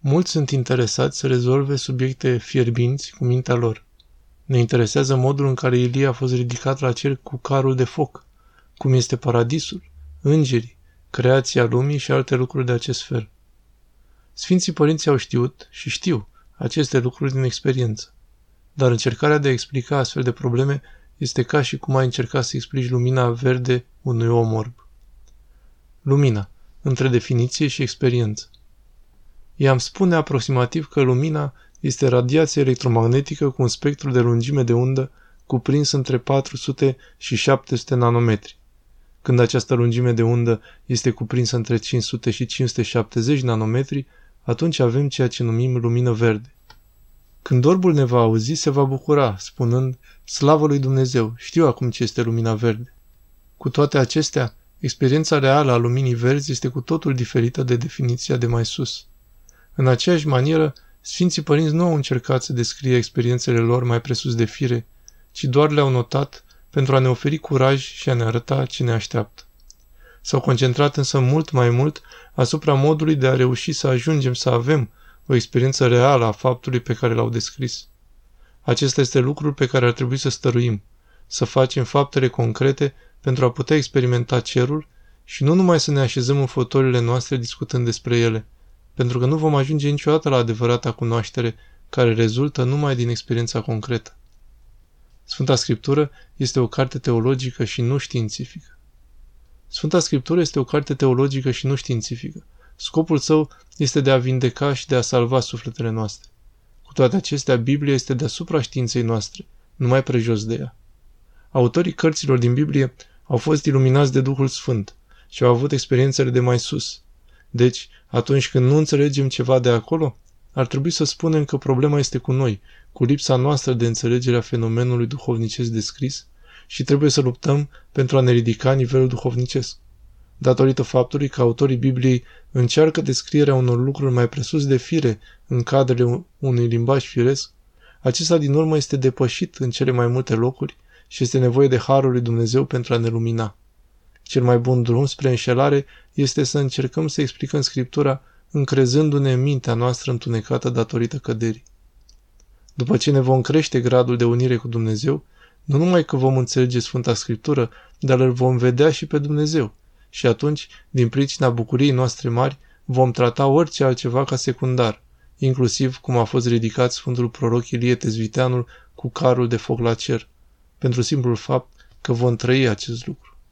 Mulți sunt interesați să rezolve subiecte fierbinți cu mintea lor. Ne interesează modul în care Ilie a fost ridicat la cer cu carul de foc, cum este paradisul, îngerii, creația lumii și alte lucruri de acest fel. Sfinții părinți au știut și știu aceste lucruri din experiență. Dar încercarea de a explica astfel de probleme este ca și cum ai încerca să explici lumina verde unui om orb. Lumina, între definiție și experiență. I-am spune aproximativ că lumina este radiație electromagnetică cu un spectru de lungime de undă cuprins între 400 și 700 nanometri. Când această lungime de undă este cuprinsă între 500 și 570 nanometri, atunci avem ceea ce numim lumină verde. Când orbul ne va auzi, se va bucura, spunând, Slavă lui Dumnezeu, știu acum ce este lumina verde. Cu toate acestea, experiența reală a luminii verzi este cu totul diferită de definiția de mai sus. În aceeași manieră, Sfinții Părinți nu au încercat să descrie experiențele lor mai presus de fire, ci doar le-au notat pentru a ne oferi curaj și a ne arăta ce ne așteaptă. S-au concentrat însă mult mai mult asupra modului de a reuși să ajungem să avem o experiență reală a faptului pe care l-au descris. Acesta este lucrul pe care ar trebui să stăruim, să facem faptele concrete pentru a putea experimenta cerul și nu numai să ne așezăm în fotolile noastre discutând despre ele, pentru că nu vom ajunge niciodată la adevărata cunoaștere care rezultă numai din experiența concretă. Sfânta Scriptură este o carte teologică și nu științifică. Sfânta Scriptură este o carte teologică și nu științifică. Scopul său este de a vindeca și de a salva sufletele noastre. Cu toate acestea, Biblia este deasupra științei noastre, numai prejos de ea. Autorii cărților din Biblie au fost iluminați de Duhul Sfânt și au avut experiențele de mai sus. Deci, atunci când nu înțelegem ceva de acolo, ar trebui să spunem că problema este cu noi, cu lipsa noastră de înțelegere a fenomenului duhovnicesc descris și trebuie să luptăm pentru a ne ridica nivelul duhovnicesc. Datorită faptului că autorii Bibliei încearcă descrierea unor lucruri mai presus de fire în cadrele unui limbaj firesc, acesta din urmă este depășit în cele mai multe locuri și este nevoie de harul lui Dumnezeu pentru a ne lumina. Cel mai bun drum spre înșelare este să încercăm să explicăm Scriptura încrezându-ne în mintea noastră întunecată datorită căderii. După ce ne vom crește gradul de unire cu Dumnezeu, nu numai că vom înțelege Sfânta Scriptură, dar îl vom vedea și pe Dumnezeu. Și atunci, din pricina bucuriei noastre mari, vom trata orice altceva ca secundar, inclusiv cum a fost ridicat Sfântul Proroc Ilie Tezviteanul cu carul de foc la cer, pentru simplul fapt că vom trăi acest lucru.